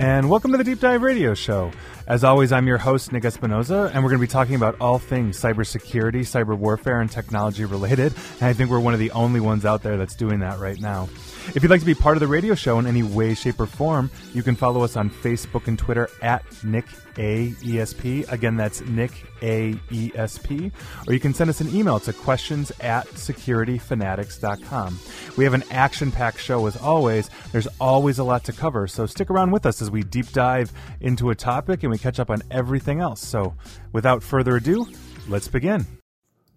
and welcome to the Deep Dive Radio Show. As always, I'm your host, Nick Espinoza, and we're going to be talking about all things cybersecurity, cyber warfare, and technology related. And I think we're one of the only ones out there that's doing that right now. If you'd like to be part of the radio show in any way, shape, or form, you can follow us on Facebook and Twitter at Nick AESP. Again, that's Nick AESP. Or you can send us an email to questions at securityfanatics.com. We have an action packed show as always. There's always a lot to cover, so stick around with us as we deep dive into a topic and we catch up on everything else. So without further ado, let's begin.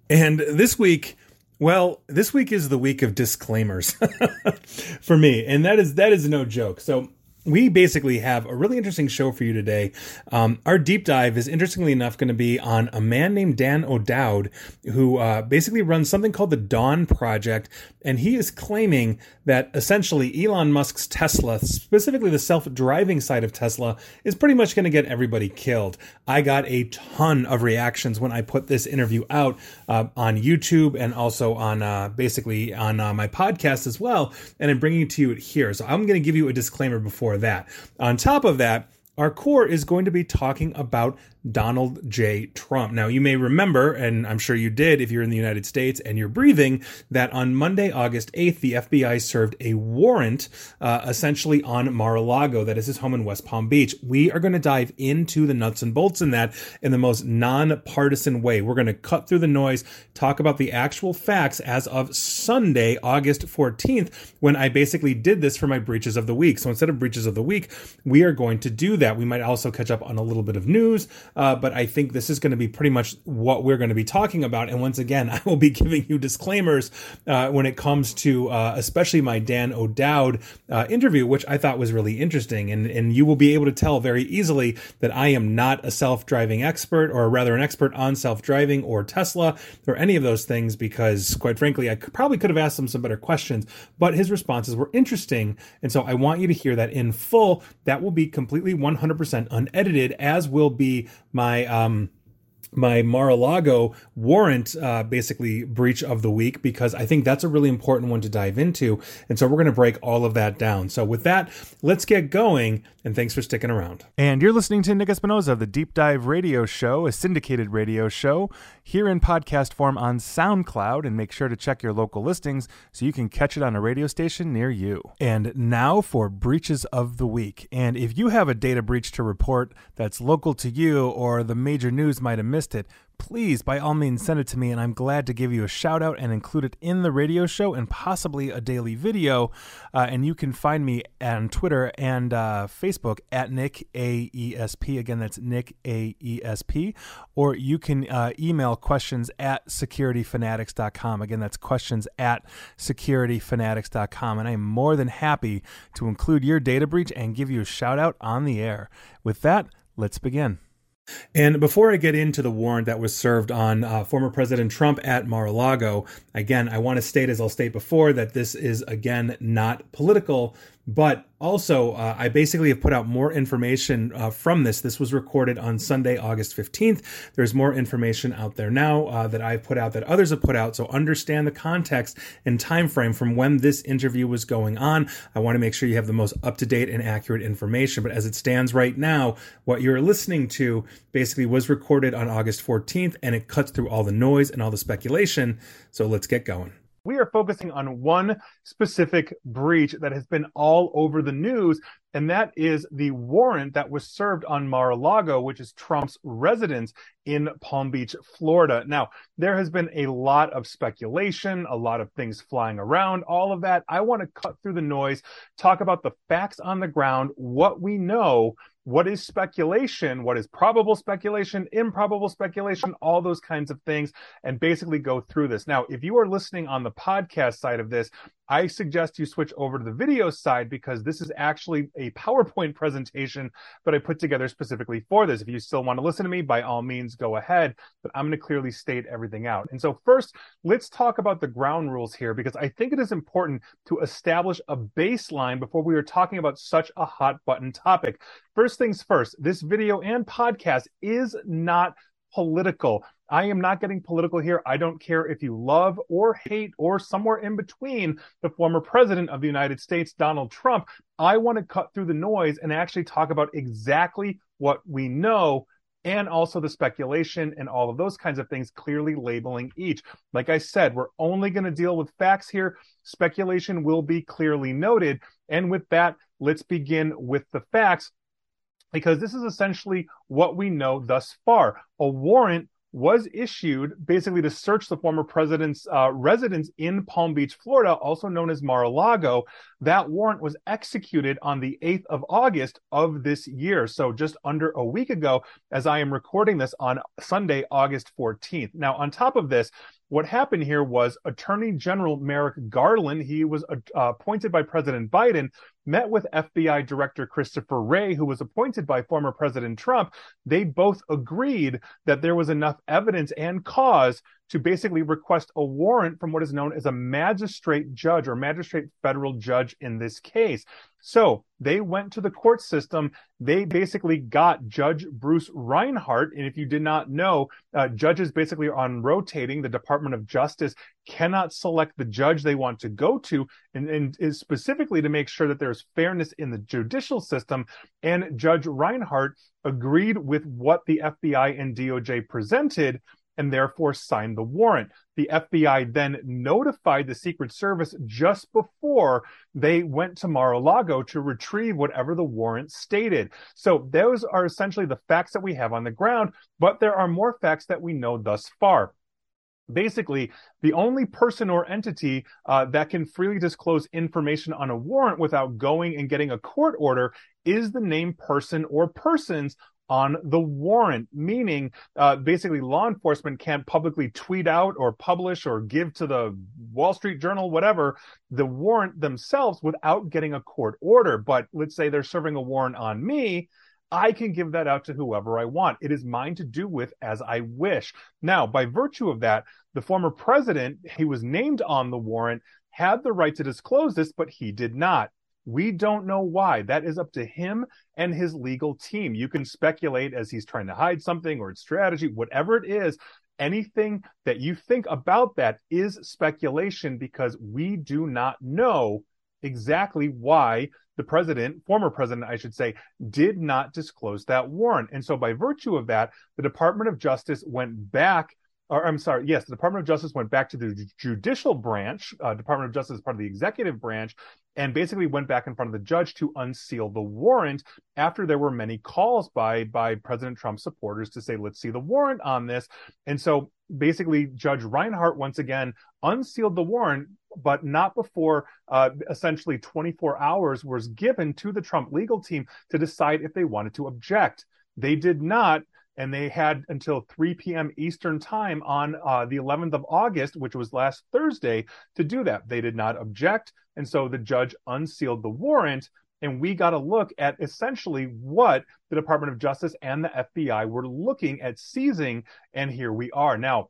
And this week, well, this week is the week of disclaimers for me, and that is that is no joke. So we basically have a really interesting show for you today. Um, our deep dive is interestingly enough going to be on a man named Dan O'Dowd, who uh, basically runs something called the Dawn Project, and he is claiming that essentially Elon Musk's Tesla, specifically the self-driving side of Tesla, is pretty much going to get everybody killed. I got a ton of reactions when I put this interview out uh, on YouTube and also on uh, basically on uh, my podcast as well, and I'm bringing it to you here. So I'm going to give you a disclaimer before for that. On top of that, our core is going to be talking about Donald J. Trump. Now, you may remember, and I'm sure you did if you're in the United States and you're breathing, that on Monday, August 8th, the FBI served a warrant uh, essentially on Mar a Lago, that is his home in West Palm Beach. We are going to dive into the nuts and bolts in that in the most nonpartisan way. We're going to cut through the noise, talk about the actual facts as of Sunday, August 14th, when I basically did this for my breaches of the week. So instead of breaches of the week, we are going to do that. We might also catch up on a little bit of news. Uh, but I think this is going to be pretty much what we're going to be talking about. And once again, I will be giving you disclaimers uh, when it comes to uh, especially my Dan O'Dowd uh, interview, which I thought was really interesting. And, and you will be able to tell very easily that I am not a self driving expert, or rather, an expert on self driving or Tesla or any of those things, because quite frankly, I could, probably could have asked him some better questions, but his responses were interesting. And so I want you to hear that in full. That will be completely 100% unedited, as will be my um my Mar-a-Lago warrant uh, basically breach of the week because I think that's a really important one to dive into. And so we're going to break all of that down. So with that, let's get going. And thanks for sticking around. And you're listening to Nick Espinoza of the Deep Dive Radio Show, a syndicated radio show here in podcast form on SoundCloud. And make sure to check your local listings so you can catch it on a radio station near you. And now for breaches of the week. And if you have a data breach to report that's local to you or the major news might have missed missed it, please by all means send it to me and I'm glad to give you a shout out and include it in the radio show and possibly a daily video. Uh, and you can find me on Twitter and uh, Facebook at Nick AESP. Again, that's Nick AESP. Or you can uh, email questions at securityfanatics.com. Again, that's questions at securityfanatics.com. And I am more than happy to include your data breach and give you a shout out on the air. With that, let's begin. And before I get into the warrant that was served on uh, former President Trump at Mar a Lago, again, I want to state, as I'll state before, that this is, again, not political. But also, uh, I basically have put out more information uh, from this. This was recorded on Sunday, August 15th. There's more information out there now uh, that I've put out that others have put out. So understand the context and time frame from when this interview was going on. I want to make sure you have the most up to date and accurate information. But as it stands right now, what you're listening to basically was recorded on August 14th, and it cuts through all the noise and all the speculation. So let's get going we are focusing on one specific breach that has been all over the news, and that is the warrant that was served on Mar-a-Lago, which is Trump's residence in Palm Beach, Florida. Now, there has been a lot of speculation, a lot of things flying around, all of that. I want to cut through the noise, talk about the facts on the ground, what we know, what is speculation, what is probable speculation, improbable speculation, all those kinds of things, and basically go through this. Now, if you are listening on the podcast side of this, I suggest you switch over to the video side because this is actually a PowerPoint presentation that I put together specifically for this. If you still want to listen to me, by all means, go ahead, but I'm going to clearly state everything out. And so first, let's talk about the ground rules here because I think it is important to establish a baseline before we are talking about such a hot button topic. First things first, this video and podcast is not political. I am not getting political here. I don't care if you love or hate or somewhere in between the former president of the United States, Donald Trump. I want to cut through the noise and actually talk about exactly what we know and also the speculation and all of those kinds of things, clearly labeling each. Like I said, we're only going to deal with facts here. Speculation will be clearly noted. And with that, let's begin with the facts because this is essentially what we know thus far. A warrant was issued basically to search the former president's uh, residence in Palm Beach, Florida, also known as Mar-a-Lago. That warrant was executed on the 8th of August of this year. So just under a week ago, as I am recording this on Sunday, August 14th. Now, on top of this, what happened here was Attorney General Merrick Garland, he was uh, appointed by President Biden, met with FBI Director Christopher Wray, who was appointed by former President Trump. They both agreed that there was enough evidence and cause to basically request a warrant from what is known as a magistrate judge or magistrate federal judge in this case. So they went to the court system. They basically got Judge Bruce Reinhart. And if you did not know, uh, judges basically are on rotating. The Department of Justice cannot select the judge they want to go to, and, and is specifically to make sure that there's fairness in the judicial system. And Judge Reinhart agreed with what the FBI and DOJ presented and therefore signed the warrant. The FBI then notified the Secret Service just before they went to Mar-a-Lago to retrieve whatever the warrant stated. So those are essentially the facts that we have on the ground, but there are more facts that we know thus far basically the only person or entity uh, that can freely disclose information on a warrant without going and getting a court order is the named person or persons on the warrant, meaning uh, basically law enforcement can't publicly tweet out or publish or give to the Wall Street Journal, whatever, the warrant themselves without getting a court order. But let's say they're serving a warrant on me. I can give that out to whoever I want. It is mine to do with as I wish. Now, by virtue of that, the former president, he was named on the warrant, had the right to disclose this, but he did not. We don't know why. That is up to him and his legal team. You can speculate as he's trying to hide something or it's strategy, whatever it is. Anything that you think about that is speculation because we do not know exactly why the president, former president, I should say, did not disclose that warrant. And so by virtue of that, the Department of Justice went back or I'm sorry, yes, the Department of Justice went back to the judicial branch. Uh, Department of Justice is part of the executive branch, and basically went back in front of the judge to unseal the warrant after there were many calls by by President Trump supporters to say, "Let's see the warrant on this." And so basically, Judge Reinhart once again unsealed the warrant, but not before uh, essentially 24 hours was given to the Trump legal team to decide if they wanted to object. They did not and they had until 3 p.m. Eastern time on uh, the 11th of August, which was last Thursday, to do that. They did not object, and so the judge unsealed the warrant, and we got a look at essentially what the Department of Justice and the FBI were looking at seizing, and here we are. Now,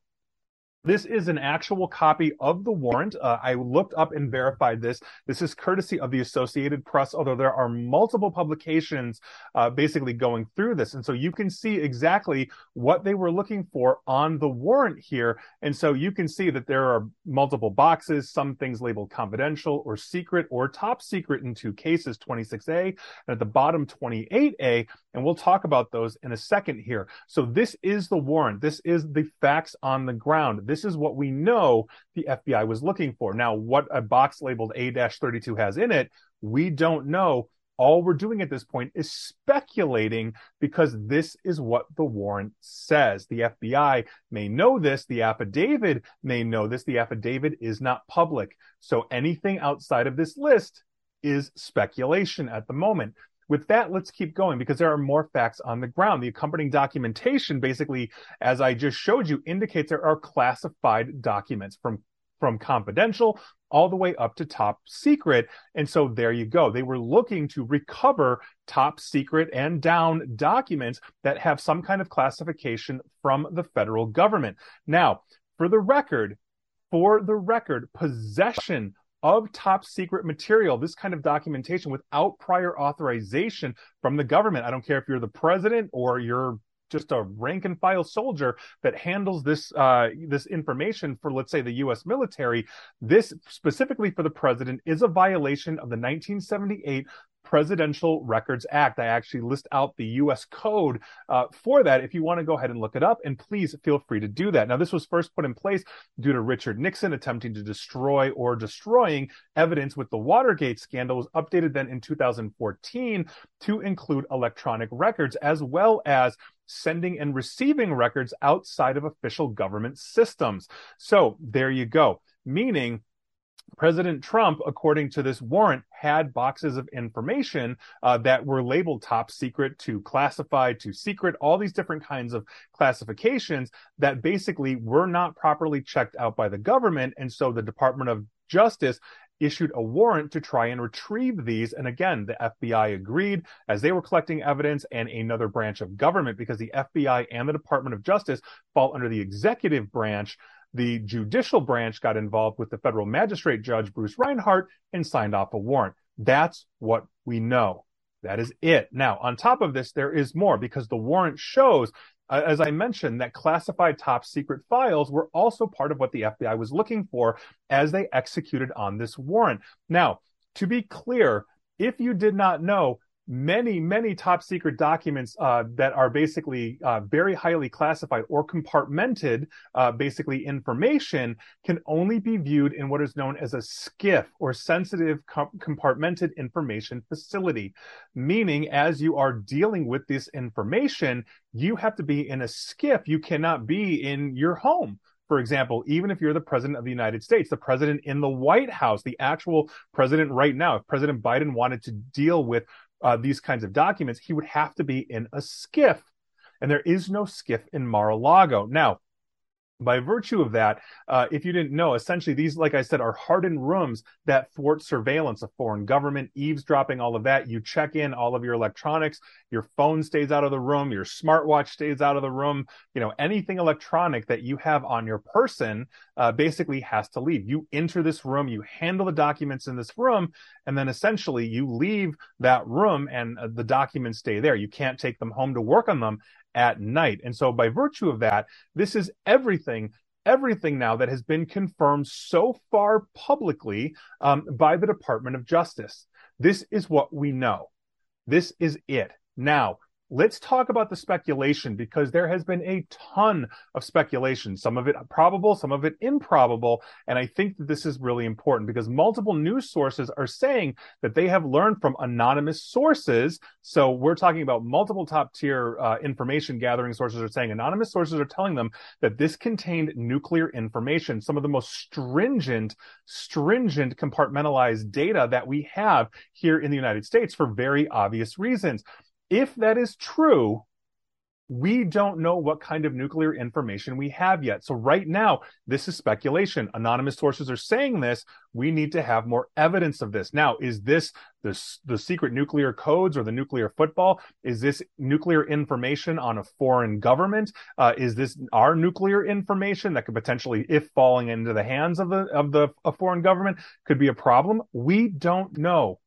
this is an actual copy of the warrant. Uh, I looked up and verified this. This is courtesy of the Associated Press, although there are multiple publications uh, basically going through this. And so you can see exactly what they were looking for on the warrant here. And so you can see that there are multiple boxes, some things labeled confidential or secret or top secret in two cases, 26A, and at the bottom, 28A. And we'll talk about those in a second here. So this is the warrant. This is the facts on the ground. This is what we know the FBI was looking for. Now, what a box labeled A-32 has in it, we don't know. All we're doing at this point is speculating because this is what the warrant says. The FBI may know this. The affidavit may know this. The affidavit is not public. So anything outside of this list is speculation at the moment. With that, let's keep going because there are more facts on the ground. The accompanying documentation, basically, as I just showed you, indicates there are classified documents from from confidential all the way up to top secret. And so there you go. They were looking to recover top secret and down documents that have some kind of classification from the federal government. Now, for the record, for the record, possession of top secret material, this kind of documentation without prior authorization from the government. I don't care if you're the president or you're just a rank and file soldier that handles this uh, this information for, let's say, the U.S. military. This specifically for the president is a violation of the 1978 Presidential Records Act. I actually list out the U.S. code uh, for that if you want to go ahead and look it up. And please feel free to do that. Now, this was first put in place due to Richard Nixon attempting to destroy or destroying evidence with the Watergate scandal. Was updated then in 2014 to include electronic records as well as sending and receiving records outside of official government systems. So there you go. Meaning President Trump, according to this warrant, had boxes of information uh, that were labeled top secret to classified to secret, all these different kinds of classifications that basically were not properly checked out by the government. And so the Department of Justice issued a warrant to try and retrieve these. And again, the FBI agreed as they were collecting evidence and another branch of government because the FBI and the Department of Justice fall under the executive branch the judicial branch got involved with the federal magistrate judge, Bruce Reinhart, and signed off a warrant. That's what we know. That is it. Now, on top of this, there is more because the warrant shows, uh, as I mentioned, that classified top secret files were also part of what the FBI was looking for as they executed on this warrant. Now, to be clear, if you did not know, many, many top secret documents uh, that are basically uh, very highly classified or compartmented, uh, basically information, can only be viewed in what is known as a SCIF or sensitive com- compartmented information facility. Meaning, as you are dealing with this information, you have to be in a SCIF. You cannot be in your home for example, even if you're the president of the United States, the president in the White House, the actual president right now, if President Biden wanted to deal with uh, these kinds of documents, he would have to be in a SCIF. And there is no SCIF in Mar-a-Lago. Now, by virtue of that, uh, if you didn't know, essentially these, like I said, are hardened rooms that thwart surveillance of foreign government, eavesdropping, all of that. You check in all of your electronics, your phone stays out of the room, your smartwatch stays out of the room. You know, anything electronic that you have on your person uh, basically has to leave. You enter this room, you handle the documents in this room, and then essentially you leave that room and uh, the documents stay there. You can't take them home to work on them at night. And so by virtue of that, this is everything everything now that has been confirmed so far publicly um, by the Department of Justice. This is what we know. This is it. Now, let's talk about the speculation because there has been a ton of speculation, some of it probable, some of it improbable. And I think that this is really important because multiple news sources are saying that they have learned from anonymous sources. So we're talking about multiple top tier uh, information gathering sources are saying anonymous sources are telling them that this contained nuclear information, some of the most stringent, stringent compartmentalized data that we have here in the United States for very obvious reasons if that is true, we don't know what kind of nuclear information we have yet. So right now, this is speculation. Anonymous sources are saying this. We need to have more evidence of this. Now, is this the, the secret nuclear codes or the nuclear football? Is this nuclear information on a foreign government? Uh, is this our nuclear information that could potentially, if falling into the hands of the, of the, a foreign government could be a problem? We don't know.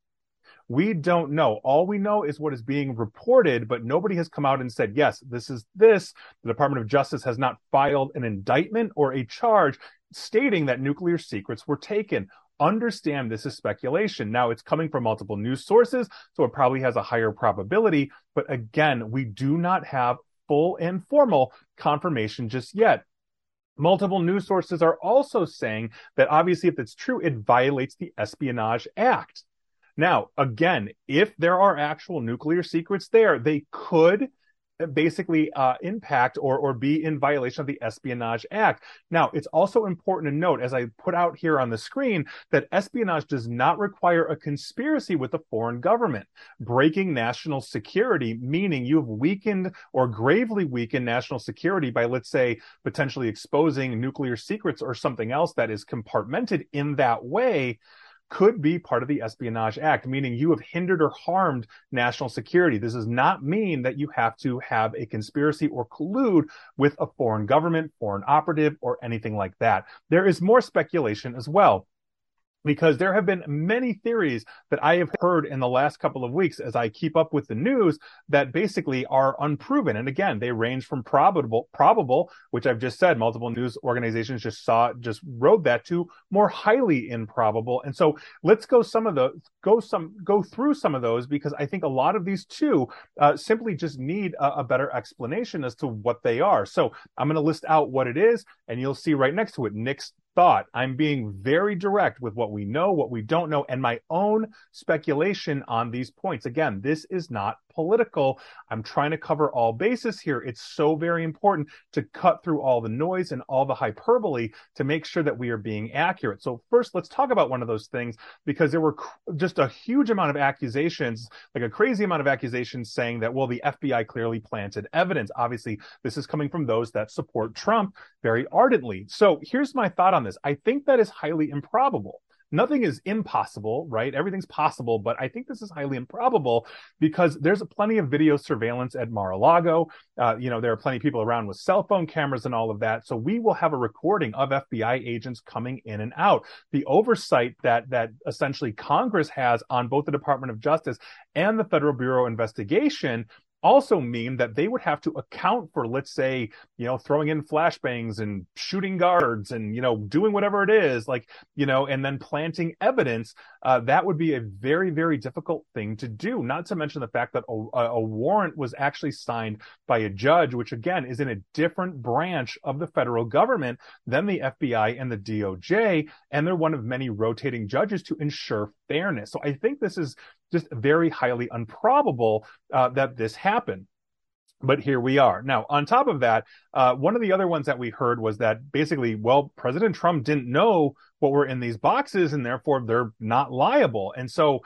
We don't know. All we know is what is being reported, but nobody has come out and said, yes, this is this. The Department of Justice has not filed an indictment or a charge stating that nuclear secrets were taken. Understand this is speculation. Now it's coming from multiple news sources, so it probably has a higher probability. But again, we do not have full and formal confirmation just yet. Multiple news sources are also saying that obviously, if it's true, it violates the Espionage Act. Now, again, if there are actual nuclear secrets there, they could basically uh, impact or or be in violation of the Espionage Act. Now, it's also important to note, as I put out here on the screen, that espionage does not require a conspiracy with a foreign government. Breaking national security, meaning you have weakened or gravely weakened national security by, let's say, potentially exposing nuclear secrets or something else that is compartmented in that way could be part of the Espionage Act, meaning you have hindered or harmed national security. This does not mean that you have to have a conspiracy or collude with a foreign government, foreign operative, or anything like that. There is more speculation as well. Because there have been many theories that I have heard in the last couple of weeks as I keep up with the news that basically are unproven. And again, they range from probable, probable, which I've just said, multiple news organizations just saw, just wrote that to more highly improbable. And so let's go some of the, go some, go through some of those because I think a lot of these too, uh, simply just need a, a better explanation as to what they are. So I'm going to list out what it is and you'll see right next to it, Nick's thought. I'm being very direct with what we know, what we don't know, and my own speculation on these points. Again, this is not political. I'm trying to cover all bases here. It's so very important to cut through all the noise and all the hyperbole to make sure that we are being accurate. So first, let's talk about one of those things because there were just a huge amount of accusations, like a crazy amount of accusations saying that, well, the FBI clearly planted evidence. Obviously, this is coming from those that support Trump very ardently. So here's my thought on this. I think that is highly improbable nothing is impossible, right? Everything's possible, but I think this is highly improbable because there's plenty of video surveillance at Mar-a-Lago. Uh, you know, there are plenty of people around with cell phone cameras and all of that. So we will have a recording of FBI agents coming in and out. The oversight that that essentially Congress has on both the Department of Justice and the Federal Bureau Investigation also mean that they would have to account for, let's say, you know, throwing in flashbangs and shooting guards and, you know, doing whatever it is, like, you know, and then planting evidence. Uh, that would be a very, very difficult thing to do. Not to mention the fact that a, a warrant was actually signed by a judge, which again is in a different branch of the federal government than the FBI and the DOJ. And they're one of many rotating judges to ensure fairness. So I think this is just very highly improbable uh, that this happened. But here we are. Now, on top of that, uh, one of the other ones that we heard was that basically, well, President Trump didn't know what were in these boxes and therefore they're not liable. And so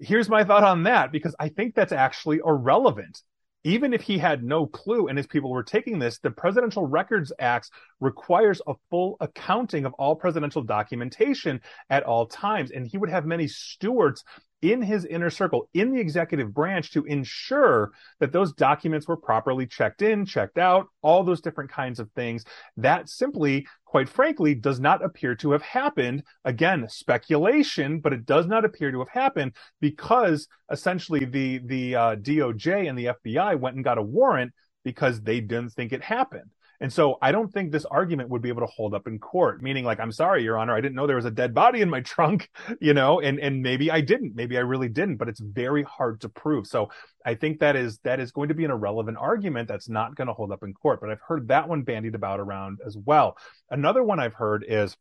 here's my thought on that because I think that's actually irrelevant even if he had no clue and his people were taking this, the Presidential Records Act requires a full accounting of all presidential documentation at all times. And he would have many stewards in his inner circle, in the executive branch to ensure that those documents were properly checked in, checked out, all those different kinds of things. That simply, quite frankly, does not appear to have happened. Again, speculation, but it does not appear to have happened because essentially the, the uh, DOJ and the FBI went and got a warrant because they didn't think it happened. And so I don't think this argument would be able to hold up in court, meaning like, I'm sorry, your honor, I didn't know there was a dead body in my trunk, you know, and, and maybe I didn't, maybe I really didn't, but it's very hard to prove. So I think that is, that is going to be an irrelevant argument that's not going to hold up in court. But I've heard that one bandied about around as well. Another one I've heard is,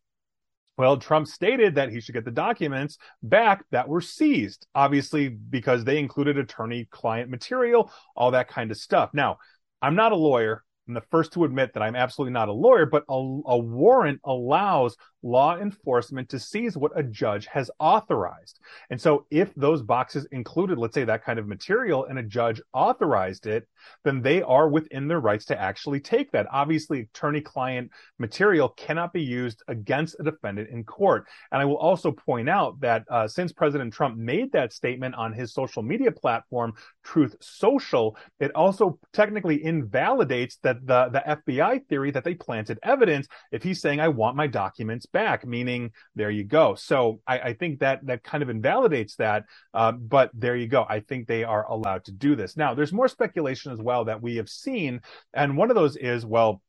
well, Trump stated that he should get the documents back that were seized, obviously because they included attorney client material, all that kind of stuff. Now, I'm not a lawyer. I'm the first to admit that I'm absolutely not a lawyer, but a, a, warrant allows law enforcement to seize what a judge has authorized. And so if those boxes included, let's say that kind of material and a judge authorized it, then they are within their rights to actually take that. Obviously, attorney client material cannot be used against a defendant in court. And I will also point out that uh, since President Trump made that statement on his social media platform, Truth Social, it also technically invalidates that the, the FBI theory that they planted evidence if he's saying, I want my documents back, meaning there you go. So I, I think that that kind of invalidates that. Uh, but there you go. I think they are allowed to do this. Now, there's more speculation as well that we have seen. And one of those is, well,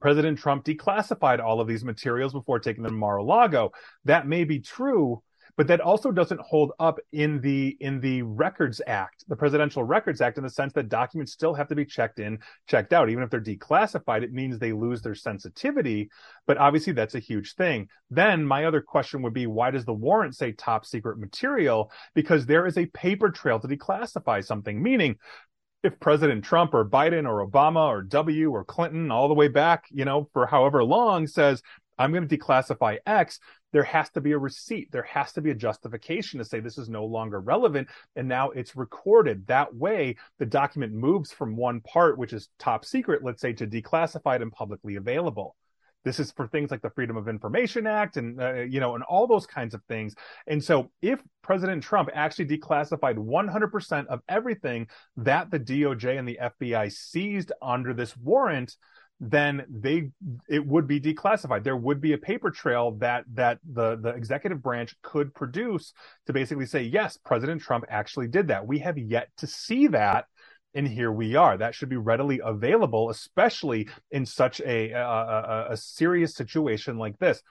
President Trump declassified all of these materials before taking them to Mar-a-Lago. That may be true, but that also doesn't hold up in the in the Records Act, the Presidential Records Act, in the sense that documents still have to be checked in, checked out. Even if they're declassified, it means they lose their sensitivity. But obviously, that's a huge thing. Then my other question would be, why does the warrant say top secret material? Because there is a paper trail to declassify something, meaning if President Trump or Biden or Obama or W or Clinton all the way back, you know, for however long says, I'm going to declassify X, there has to be a receipt. There has to be a justification to say this is no longer relevant. And now it's recorded. That way, the document moves from one part, which is top secret, let's say, to declassified and publicly available. This is for things like the Freedom of Information Act and, uh, you know, and all those kinds of things. And so if President Trump actually declassified 100% of everything that the DOJ and the FBI seized under this warrant, then they it would be declassified. There would be a paper trail that that the the executive branch could produce to basically say, yes, President Trump actually did that. We have yet to see that and here we are. That should be readily available, especially in such a, a, a serious situation like this.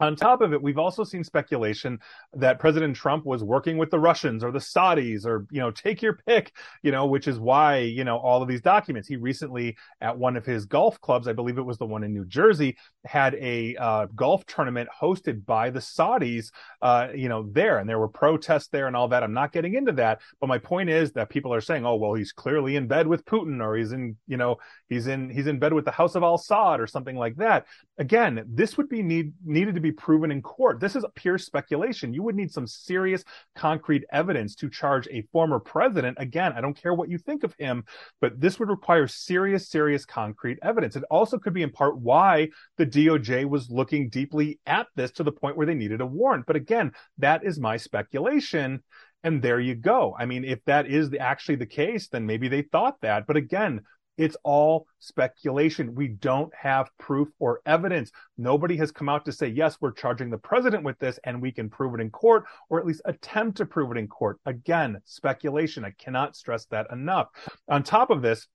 On top of it, we've also seen speculation that President Trump was working with the Russians or the Saudis or, you know, take your pick, you know, which is why, you know, all of these documents. He recently, at one of his golf clubs, I believe it was the one in New Jersey, had a uh, golf tournament hosted by the Saudis, uh, you know, there. And there were protests there and all that. I'm not getting into that. But my point is that people are saying, oh, well, he's clearly in bed with Putin or he's in, you know, he's in, he's in bed with the House of Al Saud or something like that. Again, this would be need, needed to be proven in court. This is pure speculation. You would need some serious concrete evidence to charge a former president. Again, I don't care what you think of him, but this would require serious, serious concrete evidence. It also could be in part why the DOJ was looking deeply at this to the point where they needed a warrant. But again, that is my speculation. And there you go. I mean, if that is the, actually the case, then maybe they thought that. But again, it's all speculation. We don't have proof or evidence. Nobody has come out to say, yes, we're charging the president with this and we can prove it in court or at least attempt to prove it in court. Again, speculation. I cannot stress that enough. On top of this,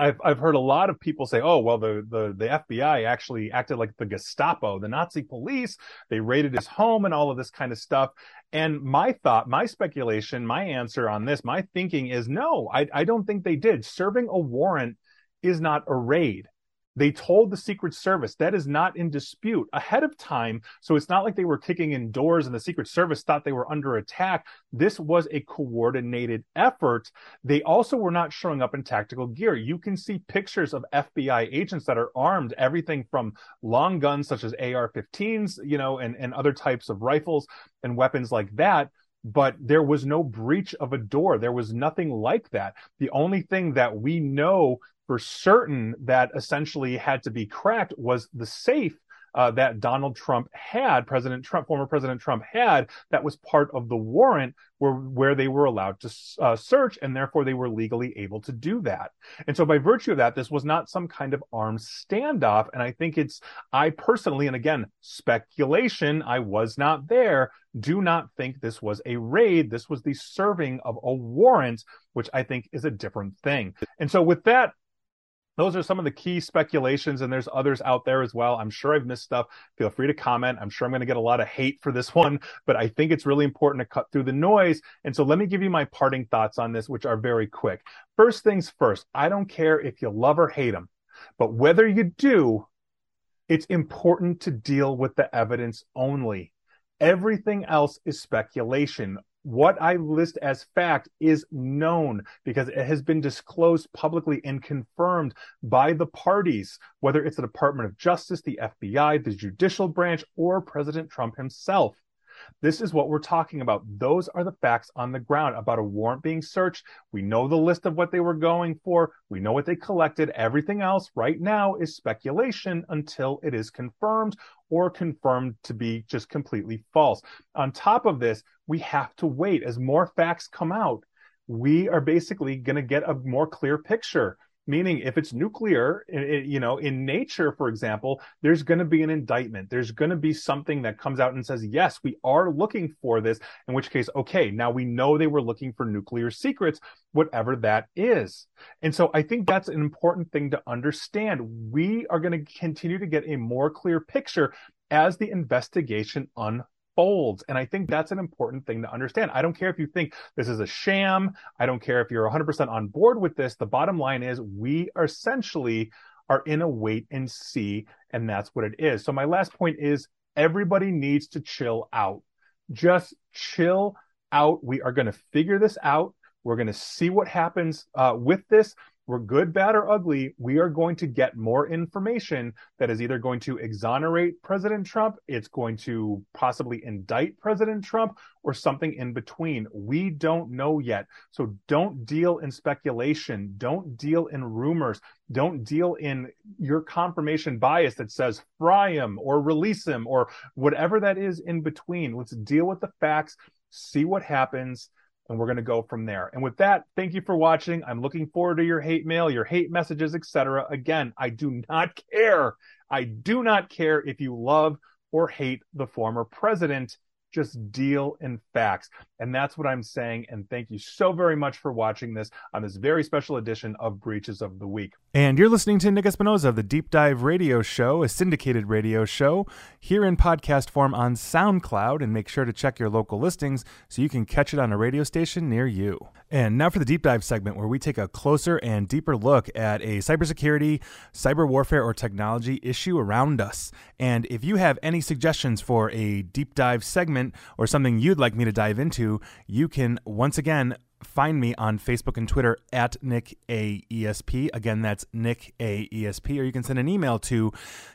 I've I've heard a lot of people say, "Oh, well, the the the FBI actually acted like the Gestapo, the Nazi police. They raided his home and all of this kind of stuff." And my thought, my speculation, my answer on this, my thinking is no, I, I don't think they did. Serving a warrant is not a raid. They told the Secret Service that is not in dispute ahead of time. So it's not like they were kicking in doors and the Secret Service thought they were under attack. This was a coordinated effort. They also were not showing up in tactical gear. You can see pictures of FBI agents that are armed, everything from long guns such as AR 15s, you know, and, and other types of rifles and weapons like that but there was no breach of a door. There was nothing like that. The only thing that we know for certain that essentially had to be cracked was the safe uh, that Donald Trump had, President Trump, former President Trump had, that was part of the warrant where, where they were allowed to uh, search, and therefore they were legally able to do that. And so, by virtue of that, this was not some kind of armed standoff. And I think it's, I personally, and again, speculation, I was not there, do not think this was a raid. This was the serving of a warrant, which I think is a different thing. And so, with that, those are some of the key speculations, and there's others out there as well. I'm sure I've missed stuff. Feel free to comment. I'm sure I'm going to get a lot of hate for this one, but I think it's really important to cut through the noise. And so let me give you my parting thoughts on this, which are very quick. First things first, I don't care if you love or hate them, but whether you do, it's important to deal with the evidence only. Everything else is speculation what I list as fact is known because it has been disclosed publicly and confirmed by the parties, whether it's the Department of Justice, the FBI, the judicial branch, or President Trump himself. This is what we're talking about. Those are the facts on the ground about a warrant being searched. We know the list of what they were going for. We know what they collected. Everything else right now is speculation until it is confirmed or confirmed to be just completely false. On top of this, we have to wait as more facts come out. We are basically going to get a more clear picture meaning if it's nuclear you know in nature for example there's going to be an indictment. There's going to be something that comes out and says yes we are looking for this. In which case okay now we know they were looking for nuclear secrets whatever that is. And so i think that's an important thing to understand. We are going to continue to get a more clear picture as the investigation unfolds folds. And I think that's an important thing to understand. I don't care if you think this is a sham. I don't care if you're 100% on board with this. The bottom line is we are essentially are in a wait and see. And that's what it is. So my last point is everybody needs to chill out. Just chill out. We are going to figure this out. We're going to see what happens uh, with this we're good, bad, or ugly, we are going to get more information that is either going to exonerate President Trump, it's going to possibly indict President Trump, or something in between. We don't know yet. So don't deal in speculation. Don't deal in rumors. Don't deal in your confirmation bias that says fry him or release him or whatever that is in between. Let's deal with the facts, see what happens and we're going to go from there. And with that, thank you for watching. I'm looking forward to your hate mail, your hate messages, etc. Again, I do not care. I do not care if you love or hate the former president just deal in facts. And that's what I'm saying. And thank you so very much for watching this on this very special edition of Breaches of the Week. And you're listening to Nick Espinoza of the Deep Dive Radio Show, a syndicated radio show here in podcast form on SoundCloud. And make sure to check your local listings so you can catch it on a radio station near you. And now for the deep dive segment where we take a closer and deeper look at a cybersecurity, cyber warfare, or technology issue around us. And if you have any suggestions for a deep dive segment or something you'd like me to dive into, you can once again find me on Facebook and Twitter at Nick A ESP. Again, that's Nick A ESP. Or you can send an email to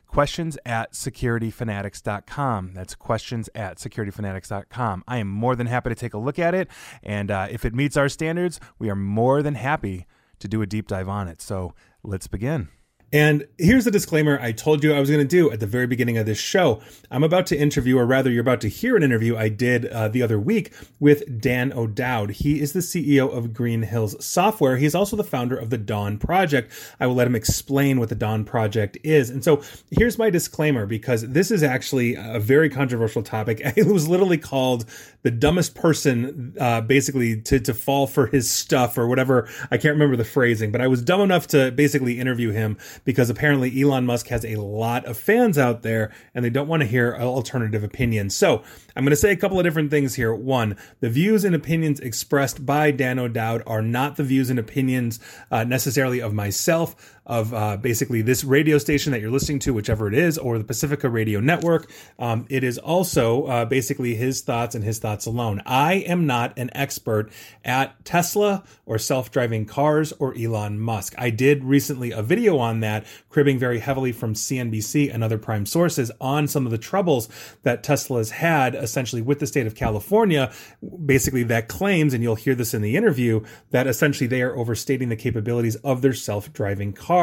questions at securityfanatics.com. That's questions at securityfanatics.com. I am more than happy to take a look at it. And uh, if it meets our standards, we are more than happy to do a deep dive on it. So let's begin. And here's the disclaimer I told you I was going to do at the very beginning of this show. I'm about to interview, or rather, you're about to hear an interview I did uh, the other week with Dan O'Dowd. He is the CEO of Green Hills Software. He's also the founder of the Dawn Project. I will let him explain what the Dawn Project is. And so here's my disclaimer because this is actually a very controversial topic. It was literally called the dumbest person, uh, basically, to, to fall for his stuff or whatever. I can't remember the phrasing, but I was dumb enough to basically interview him because apparently Elon Musk has a lot of fans out there and they don't want to hear alternative opinions. So I'm going to say a couple of different things here. One, the views and opinions expressed by Dan O'Dowd are not the views and opinions uh, necessarily of myself of uh, basically this radio station that you're listening to, whichever it is, or the Pacifica Radio Network. Um, it is also uh, basically his thoughts and his thoughts alone. I am not an expert at Tesla or self driving cars or Elon Musk. I did recently a video on that, cribbing very heavily from CNBC and other prime sources on some of the troubles that Tesla has had essentially with the state of California. Basically, that claims, and you'll hear this in the interview, that essentially they are overstating the capabilities of their self driving car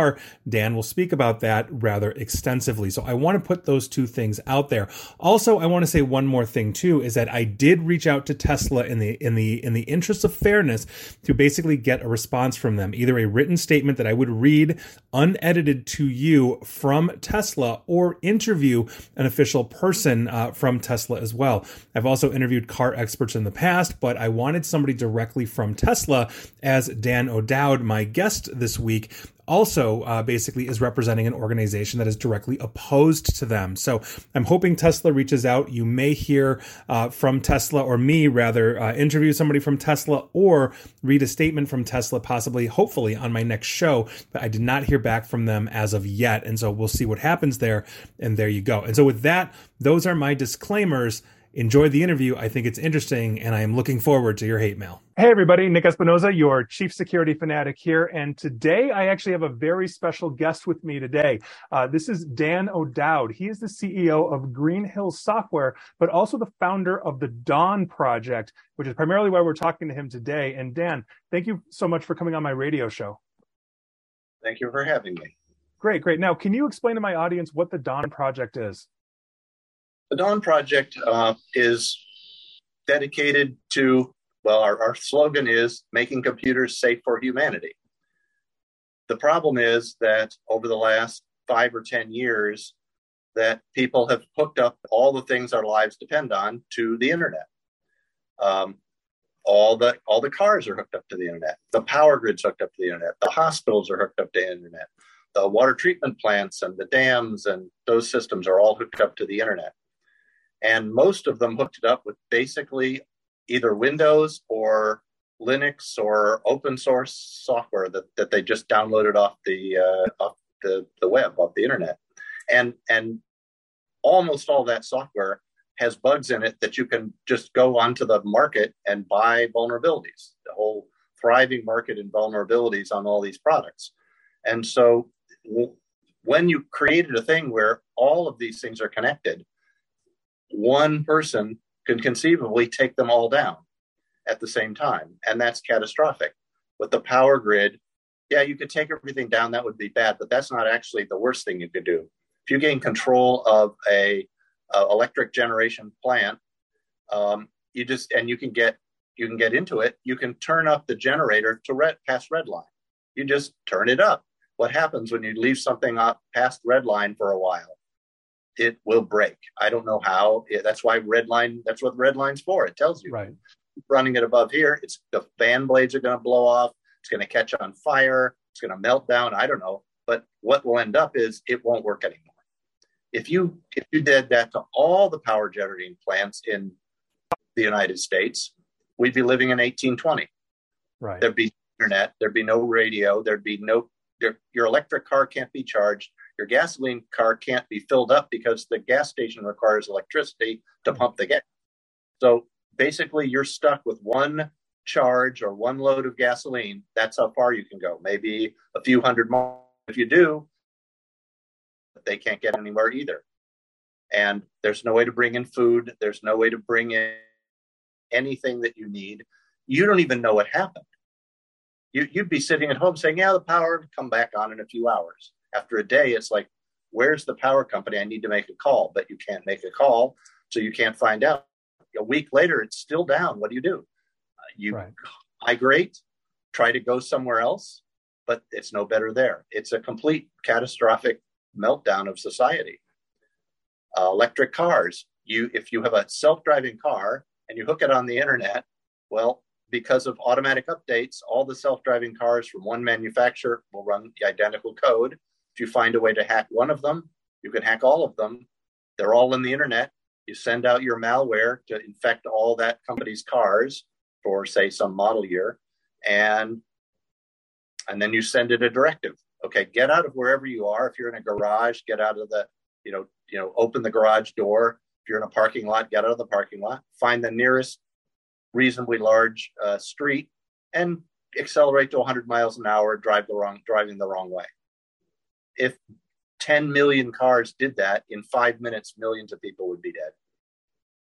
Dan will speak about that rather extensively. So I want to put those two things out there. Also, I want to say one more thing too is that I did reach out to Tesla in the in the in the interest of fairness to basically get a response from them, either a written statement that I would read unedited to you from Tesla or interview an official person uh, from Tesla as well. I've also interviewed car experts in the past, but I wanted somebody directly from Tesla as Dan O'Dowd, my guest this week, also uh, basically is representing an organization that is directly opposed to them. So I'm hoping Tesla reaches out. You may hear uh, from Tesla or me rather uh, interview somebody from Tesla or read a statement from Tesla, possibly, hopefully, on my next show. But I did not hear back from them as of yet. And so we'll see what happens there. And there you go. And so with that, those are my disclaimers enjoyed the interview. I think it's interesting, and I am looking forward to your hate mail. Hey, everybody, Nick Espinoza, your chief security fanatic here. And today I actually have a very special guest with me today. Uh, this is Dan O'Dowd. He is the CEO of Green Hills Software, but also the founder of the Dawn Project, which is primarily why we're talking to him today. And Dan, thank you so much for coming on my radio show. Thank you for having me. Great, great. Now, can you explain to my audience what the Dawn Project is? The Dawn Project uh, is dedicated to, well, our, our slogan is making computers safe for humanity. The problem is that over the last five or 10 years, that people have hooked up all the things our lives depend on to the internet. Um, all the all the cars are hooked up to the internet. The power grid's hooked up to the internet. The hospitals are hooked up to the internet. The water treatment plants and the dams and those systems are all hooked up to the internet. And most of them hooked it up with basically either Windows or Linux or open source software that, that they just downloaded off the uh, off the, the web, off the internet. And and almost all that software has bugs in it that you can just go onto the market and buy vulnerabilities. The whole thriving market in vulnerabilities on all these products. And so when you created a thing where all of these things are connected, one person can conceivably take them all down at the same time. And that's catastrophic. With the power grid, yeah, you could take everything down. That would be bad, but that's not actually the worst thing you could do. If you gain control of a, a electric generation plant, um, you just and you can get you can get into it. You can turn up the generator to red past red line. You just turn it up. What happens when you leave something up past red line for a while? It will break. I don't know how. That's why red line. That's what red line's for. It tells you. Right. Running it above here, it's the fan blades are going to blow off. It's going to catch on fire. It's going to melt down. I don't know. But what will end up is it won't work anymore. If you if you did that to all the power generating plants in the United States, we'd be living in 1820. Right. There'd be internet. There'd be no radio. There'd be no. There, your electric car can't be charged. Your gasoline car can't be filled up because the gas station requires electricity to hmm. pump the gas. So basically, you're stuck with one charge or one load of gasoline. That's how far you can go. Maybe a few hundred miles. If you do, But they can't get anywhere either. And there's no way to bring in food. There's no way to bring in anything that you need. You don't even know what happened. You, would be sitting at home saying, Yeah, the power come back on in a few hours. After a day, it's like, Where's the power company? I need to make a call, but you can't make a call, so you can't find out. A week later, it's still down. What do you do? Uh, you right. migrate, try to go somewhere else, but it's no better there. It's a complete catastrophic meltdown of society. Uh, electric cars. You, if you have a self-driving car, and you hook it on the internet, well, because of automatic updates, all the self driving cars from one manufacturer will run the identical code. If you find a way to hack one of them, you can hack all of them. They're all in the internet. You send out your malware to infect all that company's cars for, say, some model year, and and then you send it a directive. Okay, get out of wherever you are. If you're in a garage, get out of the, you know, you know, open the garage door, if you're in a parking lot, get out of the parking lot, find the nearest reasonably large uh, street, and accelerate to 100 miles an hour, drive the wrong, driving the wrong way. If 10 million cars did that in five minutes, millions of people would be dead,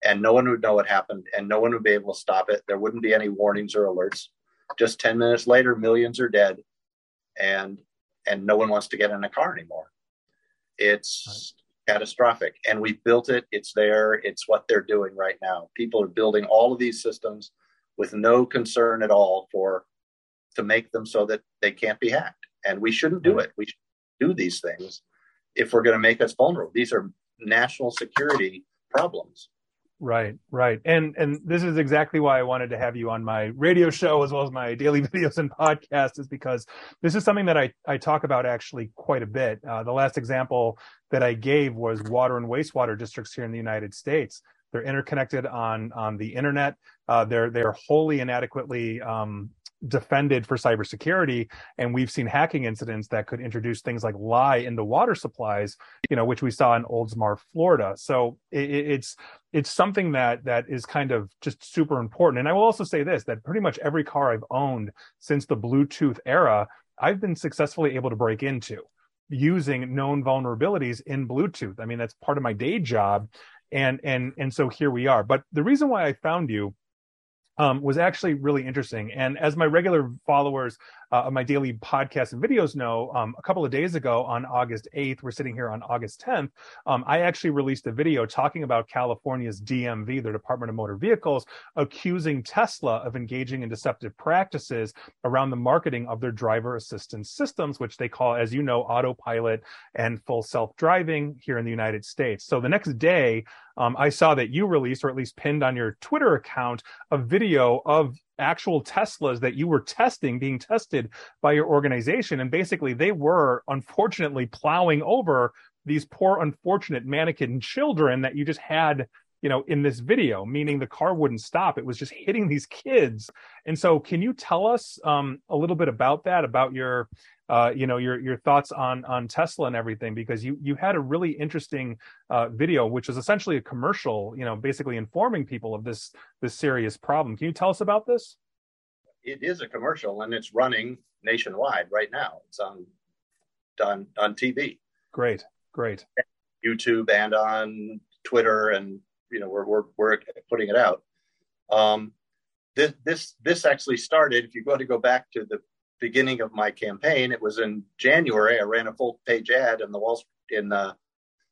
and no one would know what happened, and no one would be able to stop it. There wouldn't be any warnings or alerts. Just 10 minutes later, millions are dead, and and no one wants to get in a car anymore. It's catastrophic. And we built it. It's there. It's what they're doing right now. People are building all of these systems with no concern at all for to make them so that they can't be hacked. And we shouldn't do it. We should do these things if we're going to make us vulnerable. These are national security problems. Right, right. And and this is exactly why I wanted to have you on my radio show as well as my daily videos and podcast is because this is something that I, I talk about actually quite a bit. Uh, the last example that I gave was water and wastewater districts here in the United States. They're interconnected on on the internet. Uh, they're they're wholly inadequately um, defended for cybersecurity and we've seen hacking incidents that could introduce things like lye into water supplies you know which we saw in oldsmar florida. So it, it's it's something that that is kind of just super important. And i will also say this that pretty much every car i've owned since the bluetooth era i've been successfully able to break into using known vulnerabilities in bluetooth. I mean that's part of my day job and and and so here we are. But the reason why i found you um, was actually really interesting. And as my regular followers uh, my daily podcasts and videos know, um, a couple of days ago on August 8th, we're sitting here on August 10th, um, I actually released a video talking about California's DMV, their Department of Motor Vehicles, accusing Tesla of engaging in deceptive practices around the marketing of their driver assistance systems, which they call, as you know, autopilot and full self driving here in the United States. So the next day, um, I saw that you released, or at least pinned on your Twitter account, a video of actual Teslas that you were testing being tested by your organization. And basically, they were unfortunately plowing over these poor, unfortunate mannequin children that you just had you know in this video meaning the car wouldn't stop it was just hitting these kids and so can you tell us um, a little bit about that about your uh, you know your your thoughts on on Tesla and everything because you you had a really interesting uh, video which is essentially a commercial you know basically informing people of this this serious problem. Can you tell us about this? It is a commercial and it's running nationwide right now. It's on on on TV. Great, great. YouTube and on Twitter and you know we're we're we're putting it out. Um, this this this actually started. If you go to go back to the beginning of my campaign. It was in January. I ran a full page ad in the Wall Street in the,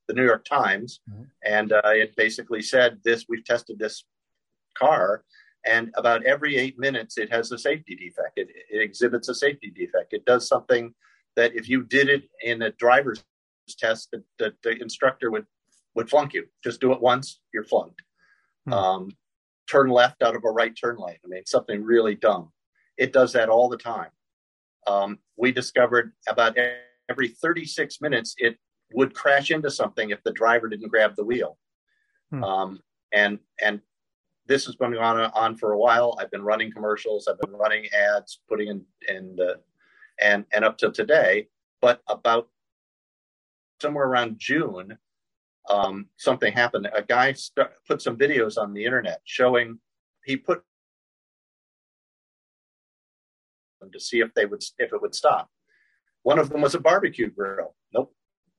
the New York Times, mm-hmm. and uh, it basically said this: we've tested this car, And about every eight minutes, it has a safety defect. It, it exhibits a safety defect. It does something that if you did it in a driver's test, that, that the instructor would would flunk you. Just do it once, you're flunked. Hmm. Um, turn left out of a right turn lane. I mean, something really dumb. It does that all the time. Um, we discovered about every 36 minutes it would crash into something if the driver didn't grab the wheel. Hmm. Um, and and this has been on on for a while. I've been running commercials. I've been running ads, putting in the and and up to today. But about somewhere around June, um, something happened. A guy st- put some videos on the internet showing he put to see if they would if it would stop. One of them was a barbecue grill. Nope,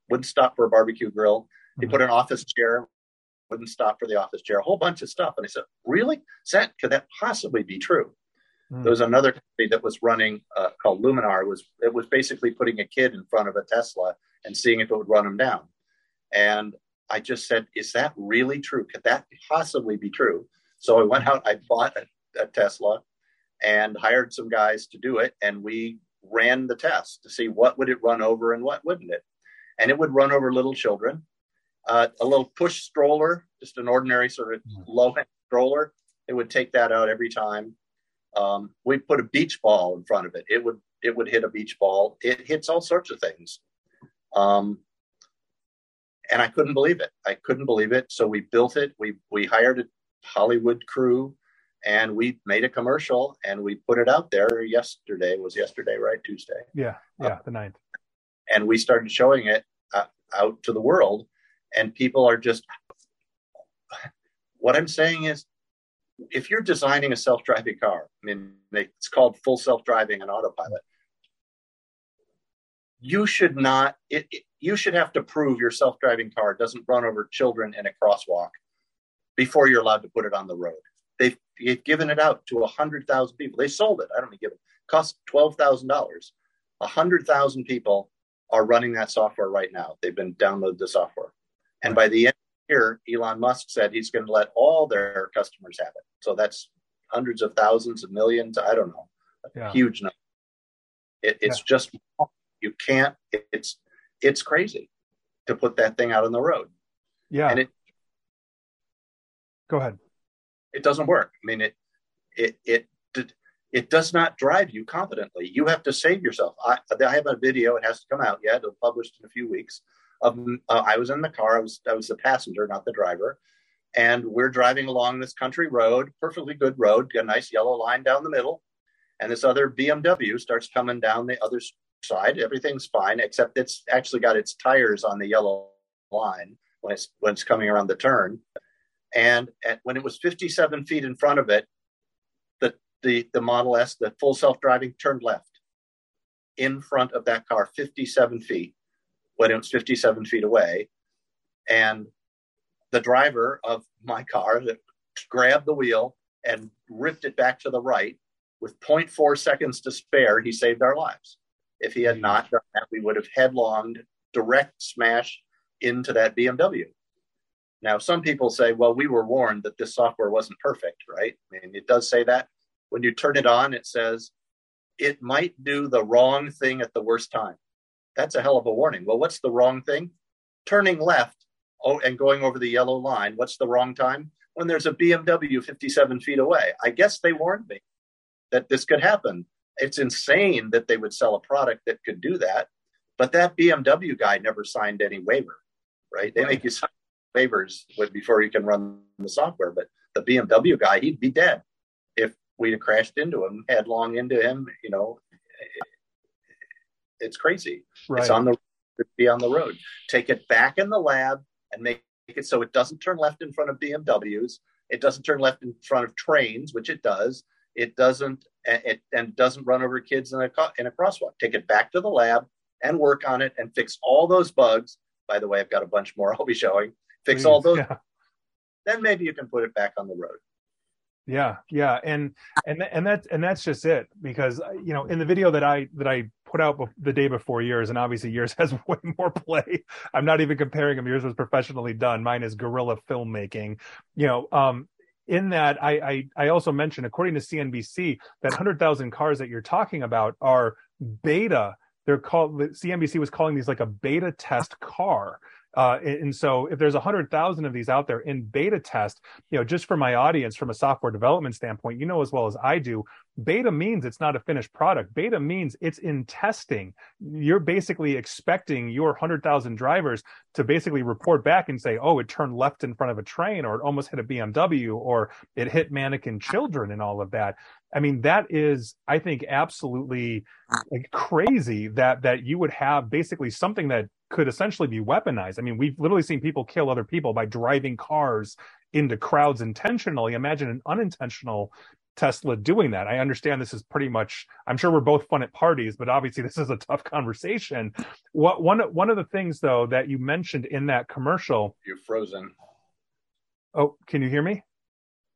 wouldn't stop for a barbecue grill. He mm-hmm. put an office chair, wouldn't stop for the office chair. A whole bunch of stuff. And I said, "Really? That could that possibly be true?" Mm-hmm. There was another company that was running uh, called Luminar. It was it was basically putting a kid in front of a Tesla and seeing if it would run him down. And I just said, "Is that really true? Could that possibly be true?" So I went out. I bought a, a Tesla and hired some guys to do it, and we ran the test to see what would it run over and what wouldn't it. And it would run over little children. Uh, a little push stroller, just an ordinary sort of mm. low end stroller, it would take that out every time. Um, we put a beach ball in front of it. It would it would hit a beach ball. It hits all sorts of things. Um, and I couldn't believe it. I couldn't believe it. So we built it. We we hired a Hollywood crew and we made a commercial and we put it out there yesterday was yesterday right? Tuesday. Yeah yeah uh, the ninth. and we started showing it uh, out to the world and people are just what i'm saying is if you're designing a self-driving car i mean it's called full self-driving and autopilot you should not it, it, you should have to prove your self-driving car doesn't run over children in a crosswalk before you're allowed to put it on the road They've, they've given it out to 100,000 people. They sold it. I don't give it. Cost $12,000. 100,000 people are running that software right now. They've been downloaded the software. And by the end of the year, Elon Musk said he's going to let all their customers have it. So that's hundreds of thousands of millions. I don't know. Yeah. Huge number. It, it's yeah. just, you can't, it, it's, it's crazy to put that thing out on the road. Yeah. And it, go ahead it doesn't work. I mean, it it it it does not drive you confidently. You have to save yourself. I, I have a video. It has to come out yet. It'll published in a few weeks. Of uh, I was in the car. I was I was the passenger, not the driver, and we're driving along this country road, perfectly good road, got a nice yellow line down the middle, and this other BMW starts coming down the other side. Everything's fine, except it's actually got its tires on the yellow line when it's when it's coming around the turn. And at, when it was 57 feet in front of it, the, the, the Model S, the full self driving, turned left in front of that car, 57 feet, when it was 57 feet away. And the driver of my car grabbed the wheel and ripped it back to the right with 0.4 seconds to spare. He saved our lives. If he had not done that, we would have headlonged direct smash into that BMW. Now, some people say, well, we were warned that this software wasn't perfect, right? I mean, it does say that. When you turn it on, it says it might do the wrong thing at the worst time. That's a hell of a warning. Well, what's the wrong thing? Turning left oh, and going over the yellow line. What's the wrong time? When there's a BMW 57 feet away. I guess they warned me that this could happen. It's insane that they would sell a product that could do that. But that BMW guy never signed any waiver, right? They make you sign waivers before you can run the software. But the BMW guy, he'd be dead if we'd have crashed into him, headlong into him. You know, it's crazy. Right. It's on the be on the road. Take it back in the lab and make it so it doesn't turn left in front of BMWs. It doesn't turn left in front of trains, which it does. It doesn't it and doesn't run over kids in a in a crosswalk. Take it back to the lab and work on it and fix all those bugs. By the way, I've got a bunch more I'll be showing fix Please, all those. Yeah. Then maybe you can put it back on the road. Yeah, yeah, and and and that's and that's just it because you know in the video that I that I put out the day before yours, and obviously yours has way more play. I'm not even comparing them. Yours was professionally done. Mine is guerrilla filmmaking. You know, um, in that I, I, I also mentioned, according to CNBC, that 100,000 cars that you're talking about are beta. They're called, CNBC was calling these like a beta test car. Uh, and so if there's a hundred thousand of these out there in beta test, you know, just for my audience from a software development standpoint, you know as well as I do, beta means it's not a finished product. Beta means it's in testing. You're basically expecting your hundred thousand drivers to basically report back and say, oh, it turned left in front of a train or it almost hit a BMW or it hit mannequin children and all of that. I mean, that is, I think, absolutely crazy that that you would have basically something that could essentially be weaponized. I mean, we've literally seen people kill other people by driving cars into crowds intentionally. Imagine an unintentional Tesla doing that. I understand this is pretty much. I'm sure we're both fun at parties, but obviously this is a tough conversation. What one one of the things though that you mentioned in that commercial? You're frozen. Oh, can you hear me?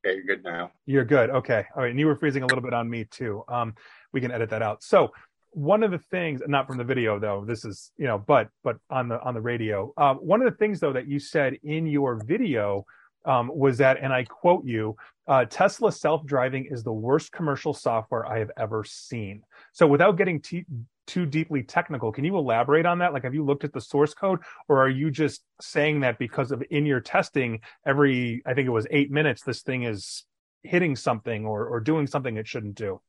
Okay, you're good now. You're good. Okay. All right. And you were freezing a little bit on me too. Um, we can edit that out. So one of the things, not from the video though, this is, you know, but, but on the, on the radio, uh, one of the things though that you said in your video, um, was that, and I quote you, uh, Tesla self-driving is the worst commercial software I have ever seen. So without getting t- too deeply technical, can you elaborate on that? Like, have you looked at the source code or are you just saying that because of in your testing, every, I think it was eight minutes, this thing is hitting something or, or doing something it shouldn't do?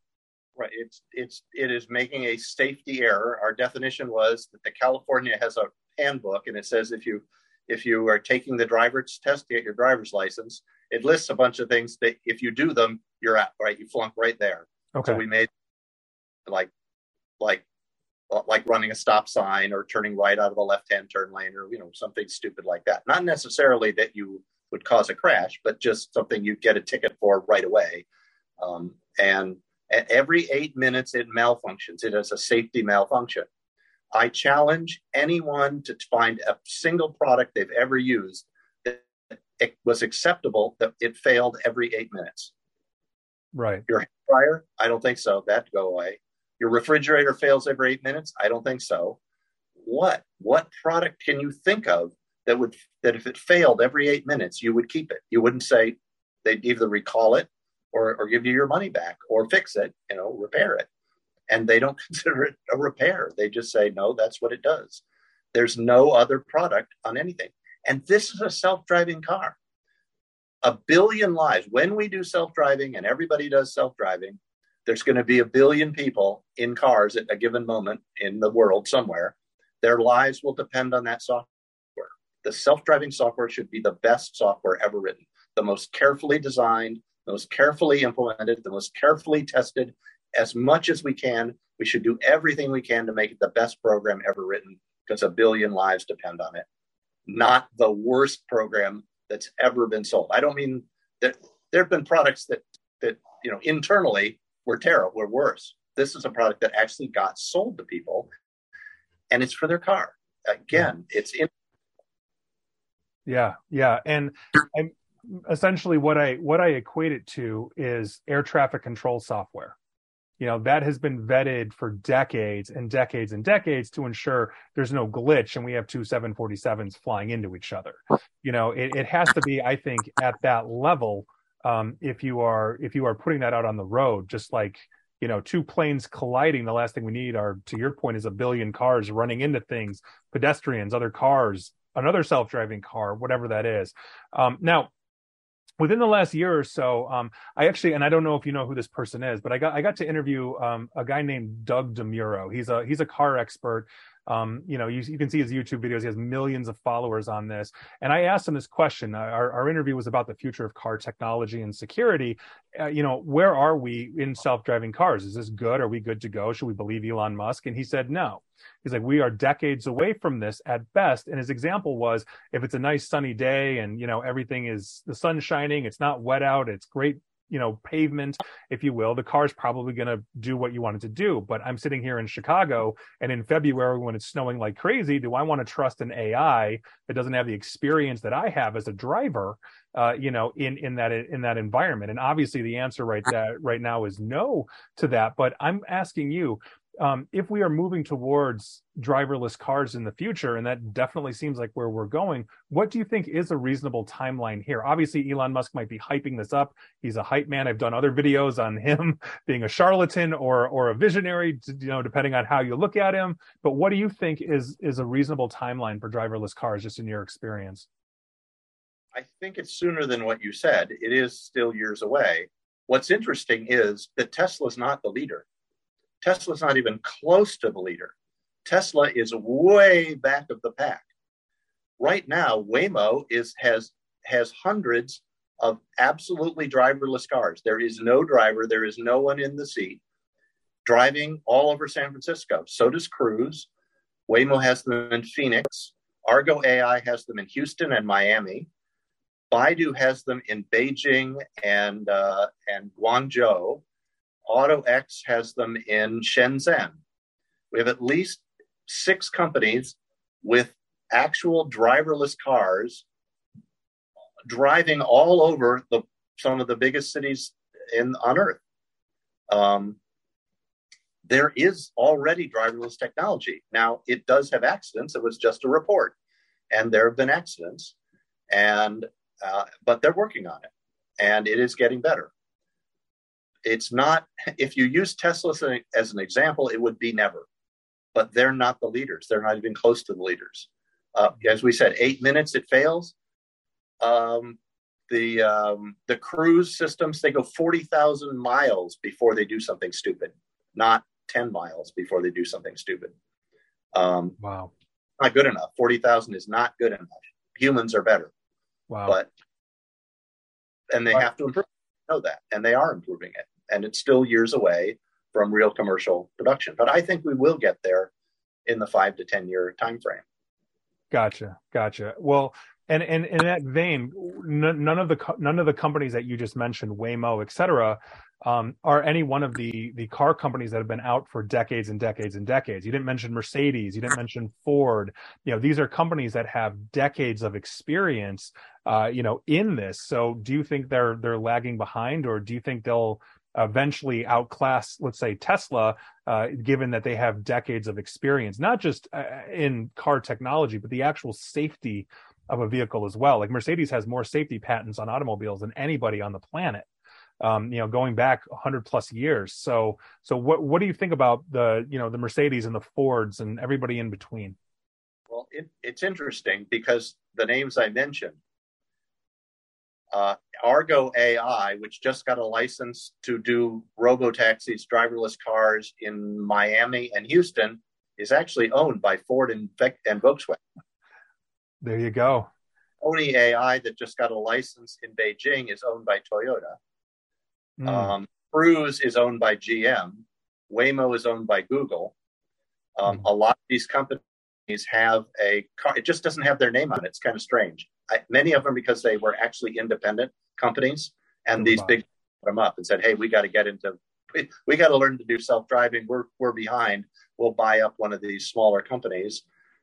Right. It's it's it is making a safety error. Our definition was that the California has a handbook, and it says if you if you are taking the driver's test to get your driver's license, it lists a bunch of things that if you do them, you're out. Right. You flunk right there. Okay. So we made like like like running a stop sign or turning right out of a left hand turn lane or you know something stupid like that. Not necessarily that you would cause a crash, but just something you'd get a ticket for right away. Um, and at every eight minutes, it malfunctions. It is a safety malfunction. I challenge anyone to find a single product they've ever used that it was acceptable that it failed every eight minutes. Right. Your hair dryer, I don't think so. That go away. Your refrigerator fails every eight minutes. I don't think so. What what product can you think of that would that if it failed every eight minutes, you would keep it? You wouldn't say they'd either recall it or, or give you your money back or fix it, you know, repair it. And they don't consider it a repair. They just say, no, that's what it does. There's no other product on anything. And this is a self driving car. A billion lives. When we do self driving and everybody does self driving, there's going to be a billion people in cars at a given moment in the world somewhere. Their lives will depend on that software. The self driving software should be the best software ever written, the most carefully designed, the most carefully implemented, the most carefully tested. As much as we can, we should do everything we can to make it the best program ever written because a billion lives depend on it. Not the worst program that's ever been sold. I don't mean that there have been products that that you know internally were terrible, were worse. This is a product that actually got sold to people, and it's for their car. Again, it's in. Yeah, yeah, and I'm essentially what I what I equate it to is air traffic control software. You know, that has been vetted for decades and decades and decades to ensure there's no glitch and we have two 747s flying into each other. You know, it, it has to be, I think, at that level um, if you are if you are putting that out on the road, just like you know, two planes colliding. The last thing we need are, to your point, is a billion cars running into things, pedestrians, other cars, another self-driving car, whatever that is. Um, now, within the last year or so, um, I actually, and I don't know if you know who this person is, but I got I got to interview um, a guy named Doug DeMuro. He's a he's a car expert. Um, you know, you, you, can see his YouTube videos. He has millions of followers on this. And I asked him this question. Our, our interview was about the future of car technology and security. Uh, you know, where are we in self-driving cars? Is this good? Are we good to go? Should we believe Elon Musk? And he said no. He's like, we are decades away from this at best. And his example was if it's a nice sunny day and, you know, everything is the sun shining, it's not wet out, it's great you know pavement if you will the car's probably going to do what you want it to do. But i'm sitting here in chicago and in february when it's snowing like crazy do i want to trust an ai that doesn't have the experience that i have as a driver uh, you know in in that in that environment? And obviously the answer right that right now is no to that. But i'm asking you um, if we are moving towards driverless cars in the future, and that definitely seems like where we're going, what do you think is a reasonable timeline here? Obviously, Elon Musk might be hyping this up. He's a hype man. I've done other videos on him being a charlatan or or a visionary, you know, depending on how you look at him. But what do you think is is a reasonable timeline for driverless cars, just in your experience? I think it's sooner than what you said. It is still years away. What's interesting is that Tesla's not the leader. Tesla's not even close to the leader. Tesla is way back of the pack. Right now, Waymo is has has hundreds of absolutely driverless cars. There is no driver, there is no one in the seat driving all over San Francisco. So does Cruise. Waymo has them in Phoenix. Argo AI has them in Houston and Miami. Baidu has them in Beijing and uh, and Guangzhou. AutoX has them in Shenzhen. We have at least six companies with actual driverless cars driving all over the some of the biggest cities in on earth. Um, there is already driverless technology. Now it does have accidents. It was just a report, and there have been accidents, and uh, but they're working on it, and it is getting better it's not if you use tesla as an example it would be never. But they're not the leaders. They're not even close to the leaders. Uh, as we said eight minutes it fails. Um, the um, the cruise systems they go 40,000 miles before they do something stupid not 10 miles before they do something stupid. Um, wow. not good enough. 40,000 is not good enough. Humans are better. Wow. But and they wow. have to improve. Know that. And they are improving it and it's still years away from real commercial production. But I think we will get there in the five to ten year time frame. Gotcha, gotcha. Well, and and in that vein, none of the none of the companies that you just mentioned, Waymo, et cetera, um, are any one of the the car companies that have been out for decades and decades and decades. You didn't mention Mercedes, you didn't mention Ford. You know, these are companies that have decades of experience, uh, you know, in this. So, do you think they're they're lagging behind, or do you think they'll eventually outclass, let's say, Tesla, uh, given that they have decades of experience, not just uh, in car technology, but the actual safety of a vehicle as well. Like Mercedes has more safety patents on automobiles than anybody on the planet. Um, you know, going back 100 plus years. So, so what what do you think about the you know the Mercedes and the Fords and everybody in between? Well, it, it's interesting because the names I mentioned uh, Argo AI, which just got a license to do robo taxis, driverless cars in Miami and Houston, is actually owned by Ford and, and Volkswagen. There you go. Pony AI, that just got a license in Beijing, is owned by Toyota. Mm. Um, Cruise is owned by GM. Waymo is owned by Google. Um, mm. A lot of these companies have a car, it just doesn't have their name on it. It's kind of strange. I, many of them because they were actually independent companies, and oh, these wow. big put them up and said, "Hey, we got to get into, we, we got to learn to do self driving. We're we're behind. We'll buy up one of these smaller companies."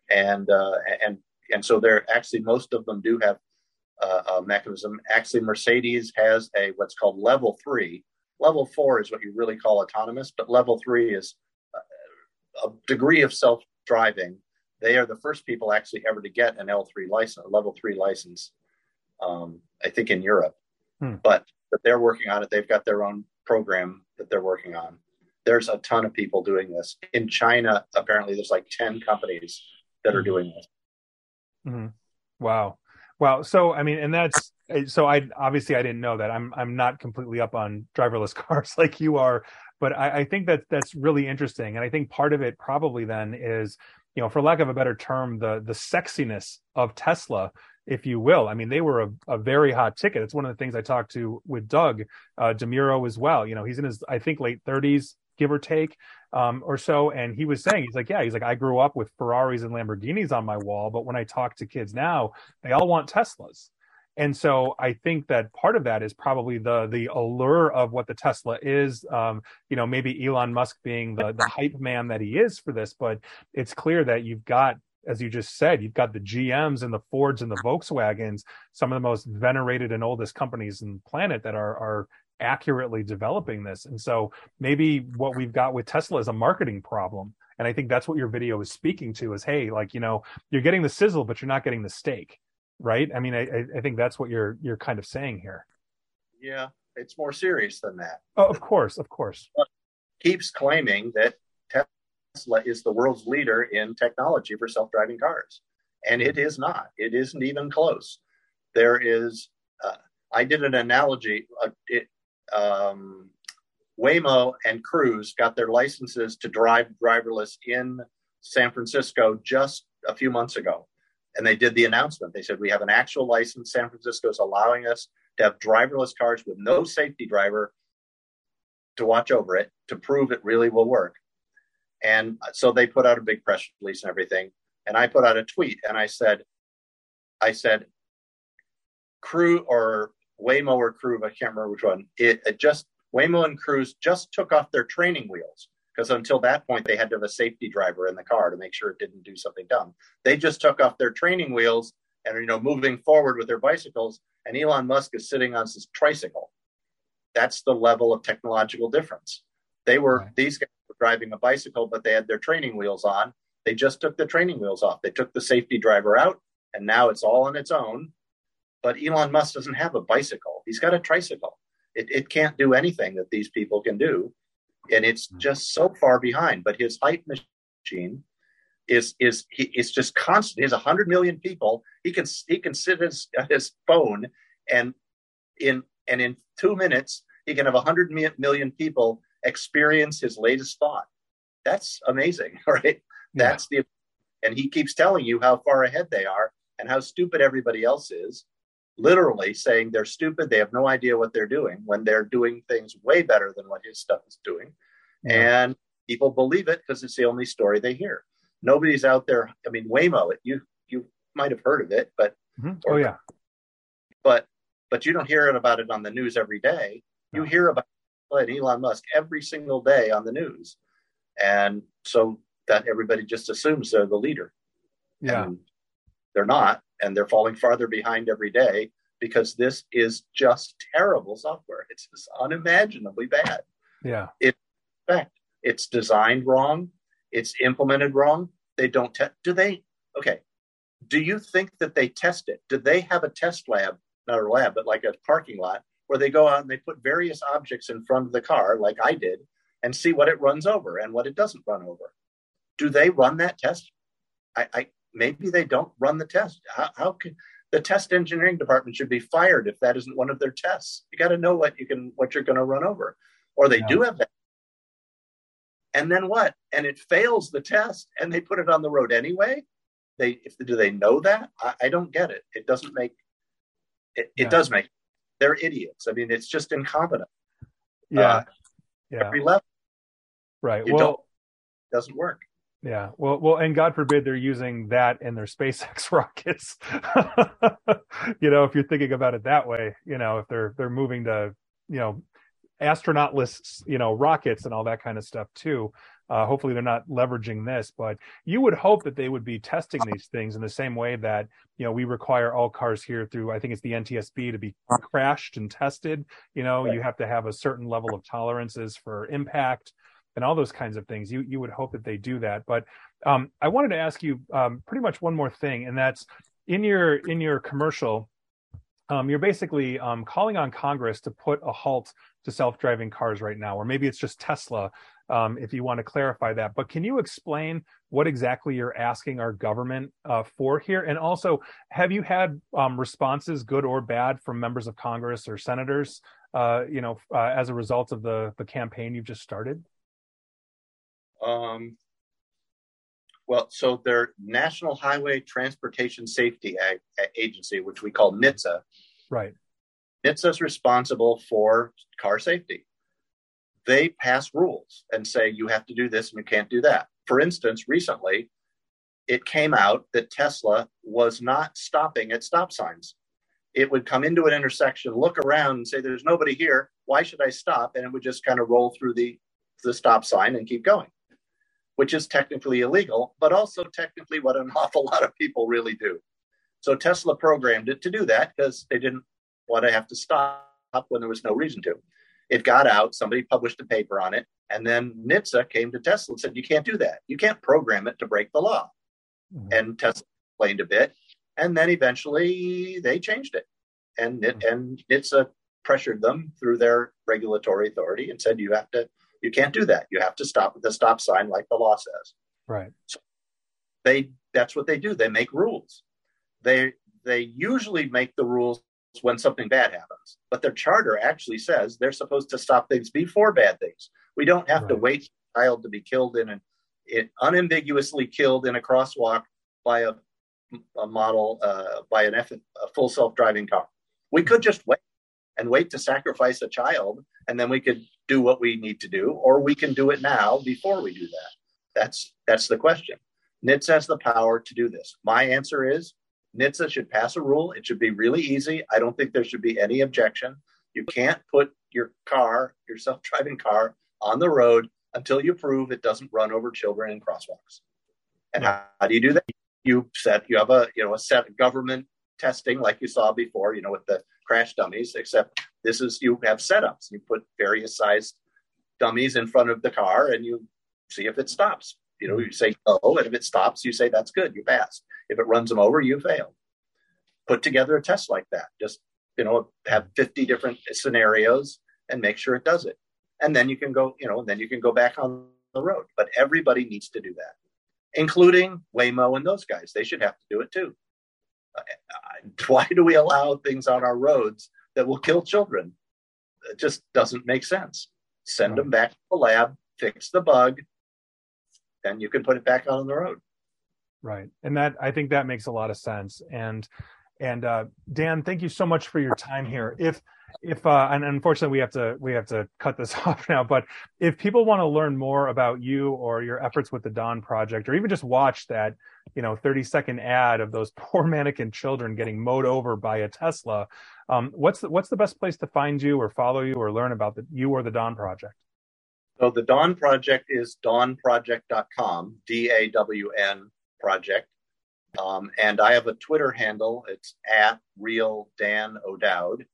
And uh, and and so they're actually most of them do have uh, a mechanism. Actually, Mercedes has a what's called level three. Level four is what you really call autonomous, but level three is uh, a degree of self driving they are the first people actually ever to get an L3 license, a level three license, um, I think in Europe. Hmm. But, but they're working on it. They've got their own program that they're working on. There's a ton of people doing this. In China, apparently, there's like 10 companies that are hmm. doing this. Mm-hmm. Wow. Wow. So, I mean, and that's so I obviously I didn't know that. I'm I'm not completely up on driverless cars like you are, but I, I think that that's really interesting. And I think part of it probably then is you know, for lack of a better term, the the sexiness of Tesla, if you will. I mean, they were a, a very hot ticket. It's one of the things I talked to with Doug uh, DeMuro as well. You know, he's in his I think late 30s, give or take, um, or so. And he was saying, he's like, yeah, he's like, I grew up with Ferraris and Lamborghinis on my wall, but when I talk to kids now, they all want Teslas. And so I think that part of that is probably the the allure of what the Tesla is. Um, you know, maybe Elon Musk being the the hype man that he is for this, but it's clear that you've got as you just said, you've got the GMs and the Fords and the Volkswagens, some of the most venerated and oldest companies in the planet that are are accurately developing this. And so maybe what we've got with Tesla is a marketing problem. And I think that's what your video is speaking to is, hey, like, you know, you're getting the sizzle, but you're not getting the steak. Right. I mean, I, I think that's what you're you're kind of saying here. Yeah, it's more serious than that. Oh, of course, of course. Keeps claiming that Tesla is the world's leader in technology for self-driving cars, and it is not. It isn't even close. There is. Uh, I did an analogy. Uh, it, um, Waymo and Cruise got their licenses to drive driverless in San Francisco just a few months ago. And they did the announcement. They said, We have an actual license. San Francisco is allowing us to have driverless cars with no safety driver to watch over it to prove it really will work. And so they put out a big press release and everything. And I put out a tweet and I said, I said, crew or Waymo or Cruise, I can't remember which one. It, it just Waymo and Cruise just took off their training wheels because until that point they had to have a safety driver in the car to make sure it didn't do something dumb. They just took off their training wheels and are you know moving forward with their bicycles. And Elon Musk is sitting on his tricycle. That's the level of technological difference. They were right. these guys were driving a bicycle, but they had their training wheels on. They just took the training wheels off. They took the safety driver out, and now it's all on its own. But Elon Musk doesn't have a bicycle. He's got a tricycle. It, it can't do anything that these people can do. And it's hmm. just so far behind. But his hype machine is is he is just constant. He has hundred million people. He can he can sit his his phone and in and in two minutes he can have hundred million people experience his latest thought. That's amazing, right? Yeah. That's the and he keeps telling you how far ahead they are and how stupid everybody else is literally saying they're stupid, they have no idea what they're doing when they're doing things way better than what his stuff is doing. Yeah. And people believe it because it's the only story they hear. Nobody's out there. I mean, Waymo, you you might have heard of it, but mm-hmm. oh yeah, but but you don't hear it about it on the news every day. You hear about Elon Musk every single day on the news, and so that everybody just assumes they're the leader. Yeah, and they're not and they're falling farther behind every day because this is just terrible software. It's just unimaginably bad. Yeah. It, in fact, it's designed wrong. It's implemented wrong. They don't test. Do they? Okay. Do you think that they test it? Do they have a test lab, not a lab, but like a parking lot where they go out and they put various objects in front of the car, like I did, and see what it runs over and what it doesn't run over? Do they run that test? I, I maybe they don't run the test. How, how can the test engineering department should be fired if that isn't one of their tests? You got to know what you can, what you're going to run over, or they yeah. do have that. And then what? And it fails the test, and they put it on the road anyway. They if do they know that? I, I don't get it. It doesn't make. It, yeah. it does make. They're idiots. I mean, it's just incompetent. Yeah. Uh, yeah. Every level. Right. You well, doesn't work. Yeah. Well, well, and God forbid they're using that in their SpaceX rockets. you know, if you're thinking about it that way, you know, if they're they're moving to, you know, astronautless, you know, rockets and all that kind of stuff too. Uh, hopefully they're not leveraging this, but you would hope that they would be testing these things in the same way that you know we require all cars here through I think it's the NTSB to be crashed and tested. You know, you have to have a certain level of tolerances for impact and all those kinds of things. You you would hope that they do that. But um, I wanted to ask you um, pretty much one more thing, and that's in your in your commercial. Um, you're basically um, calling on Congress to put a halt to self-driving cars right now, or maybe it's just Tesla. Um, if you want to clarify that, but can you explain what exactly you're asking our government uh, for here? And also, have you had um, responses, good or bad, from members of Congress or senators, uh, you know, uh, as a result of the the campaign you've just started? Um, well, so their National Highway Transportation Safety Agency, which we call NHTSA. Right. NHTSA is responsible for car safety. They pass rules and say you have to do this and you can't do that. For instance, recently it came out that Tesla was not stopping at stop signs. It would come into an intersection, look around, and say, There's nobody here. Why should I stop? And it would just kind of roll through the, the stop sign and keep going which is technically illegal, but also technically what an awful lot of people really do. So Tesla programmed it to do that because they didn't want to have to stop when there was no reason to. it got out, somebody published a paper on it, and then NHTSA came to Tesla and said, You can't do that. You can't program it to break the law. Mm-hmm. And Tesla explained a bit. And then eventually they changed it. And, mm-hmm. and NHTSA pressured them through their regulatory authority and said, You have to, you can't do that. You have to stop at the stop sign like the law says. Right. So they that's what they do. They make rules. They they usually make the rules when something bad happens. But their charter actually says they're supposed to stop things before bad things. We don't have right. to wait for a child to be killed in an unambiguously killed in a crosswalk by a, a model uh, by an F, a full self-driving car. We could just wait and wait to sacrifice a child, and then we could do what we need to do, or we can do it now before we do that. That's that's the question. NHTSA has the power to do this. My answer is NHTSA should pass a rule. It should be really easy. I don't think there should be any objection. You can't put your car, your self-driving car, on the road until you prove it doesn't run over children in crosswalks. And how, how do you do that? You set you have a you know a set of government testing like you saw before, you know, with the crash dummies, except this is you have setups. You put various sized dummies in front of the car and you see if it stops. You know, you say go, and if it stops, you say that's good, you passed. If it runs them over, you failed. Put together a test like that. Just you know, have 50 different scenarios and make sure it does it. And then you can go, you know, and then you can go back on the road. But everybody needs to do that, including Waymo and those guys. They should have to do it too. Why do we allow things on our roads that will kill children? It just doesn't make sense. Send them back to the lab, fix the bug, then you can put it back out on the road. Right. And that I think that makes a lot of sense. And and uh, Dan, thank you so much for your time here. If if uh, and unfortunately we have to we have to cut this off now, but if people want to learn more about you or your efforts with the Dawn Project, or even just watch that you know 30 second ad of those poor mannequin children getting mowed over by a Tesla, um, what's the, what's the best place to find you or follow you or learn about the, you or the Dawn Project? So the Dawn Project is dawnproject.com, D A W N project. Um, and I have a Twitter handle. It's at real Dan O'Dowd.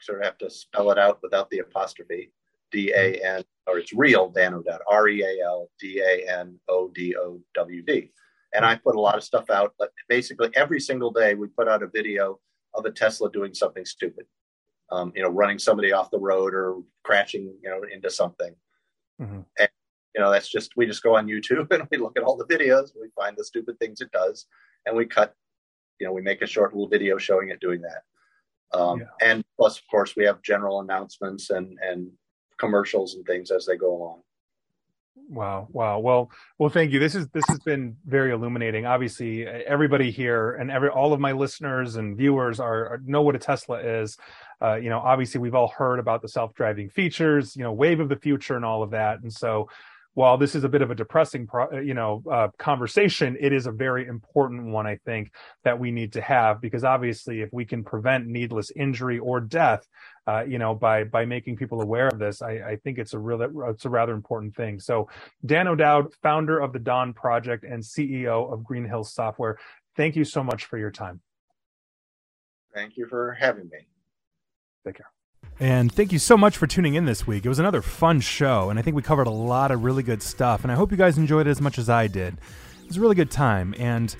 Sort of have to spell it out without the apostrophe. D A N, or it's real Dan O'Dowd. R E A L D A N O D O W D. And I put a lot of stuff out. But basically, every single day we put out a video of a Tesla doing something stupid. Um, you know, running somebody off the road or crashing, you know, into something. Mm-hmm. And, you know, that's just we just go on YouTube and we look at all the videos. We find the stupid things it does, and we cut. You know, we make a short little video showing it doing that. Um, yeah. And plus, of course, we have general announcements and and commercials and things as they go along. Wow, wow. Well, well, thank you. This is this has been very illuminating. Obviously, everybody here and every all of my listeners and viewers are, are know what a Tesla is. Uh, you know, obviously, we've all heard about the self-driving features, you know, wave of the future, and all of that. And so, while this is a bit of a depressing, pro, uh, you know, uh, conversation, it is a very important one, I think, that we need to have because obviously, if we can prevent needless injury or death, uh, you know, by by making people aware of this, I, I, think it's a real it's a rather important thing. So, Dan O'Dowd, founder of the Dawn Project and CEO of Green Hills Software, thank you so much for your time. Thank you for having me. Take care. And thank you so much for tuning in this week. It was another fun show, and I think we covered a lot of really good stuff. And I hope you guys enjoyed it as much as I did. It was a really good time, and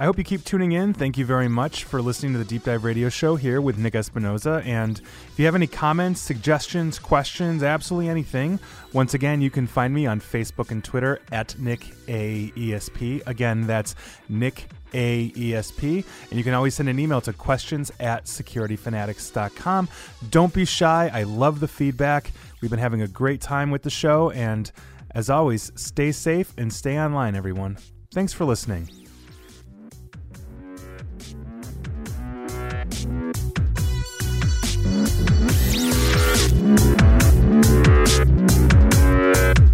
I hope you keep tuning in. Thank you very much for listening to the Deep Dive Radio Show here with Nick Espinosa. And if you have any comments, suggestions, questions, absolutely anything, once again, you can find me on Facebook and Twitter at Nick AESP. Again, that's Nick AESP. And you can always send an email to questions at securityfanatics.com. Don't be shy. I love the feedback. We've been having a great time with the show. And as always, stay safe and stay online, everyone. Thanks for listening. Thank you.